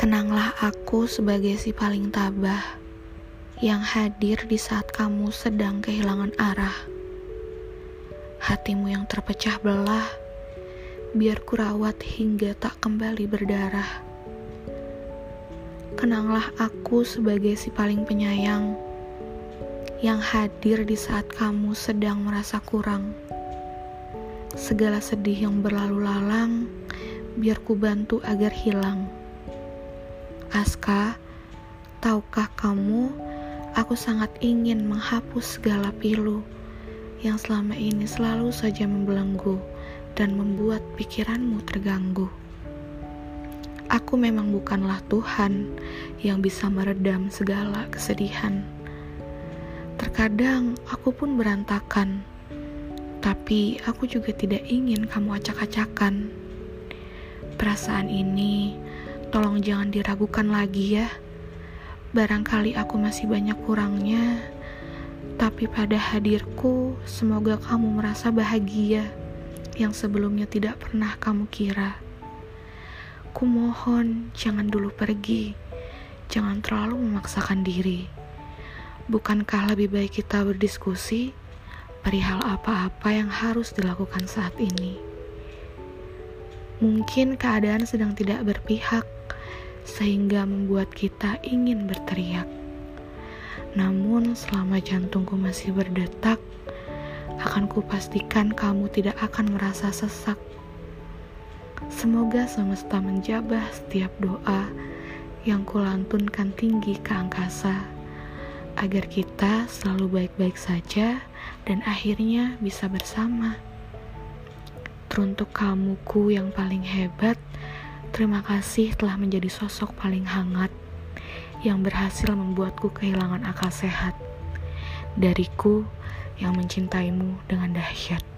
Kenanglah aku sebagai si paling tabah yang hadir di saat kamu sedang kehilangan arah. Hatimu yang terpecah belah, biar kurawat hingga tak kembali berdarah. Kenanglah aku sebagai si paling penyayang yang hadir di saat kamu sedang merasa kurang. Segala sedih yang berlalu lalang, biar ku bantu agar hilang. Aska, tahukah kamu, aku sangat ingin menghapus segala pilu yang selama ini selalu saja membelenggu dan membuat pikiranmu terganggu. Aku memang bukanlah Tuhan yang bisa meredam segala kesedihan. Terkadang aku pun berantakan, tapi aku juga tidak ingin kamu acak-acakan. Perasaan ini Tolong jangan diragukan lagi ya. Barangkali aku masih banyak kurangnya, tapi pada hadirku, semoga kamu merasa bahagia yang sebelumnya tidak pernah kamu kira. Kumohon, jangan dulu pergi, jangan terlalu memaksakan diri. Bukankah lebih baik kita berdiskusi perihal apa-apa yang harus dilakukan saat ini? Mungkin keadaan sedang tidak berpihak sehingga membuat kita ingin berteriak. Namun, selama jantungku masih berdetak, akan kupastikan kamu tidak akan merasa sesak. Semoga semesta menjabah setiap doa yang kulantunkan tinggi ke angkasa, agar kita selalu baik-baik saja dan akhirnya bisa bersama. Teruntuk kamuku yang paling hebat, Terima kasih telah menjadi sosok paling hangat yang berhasil membuatku kehilangan akal sehat. Dariku yang mencintaimu dengan dahsyat.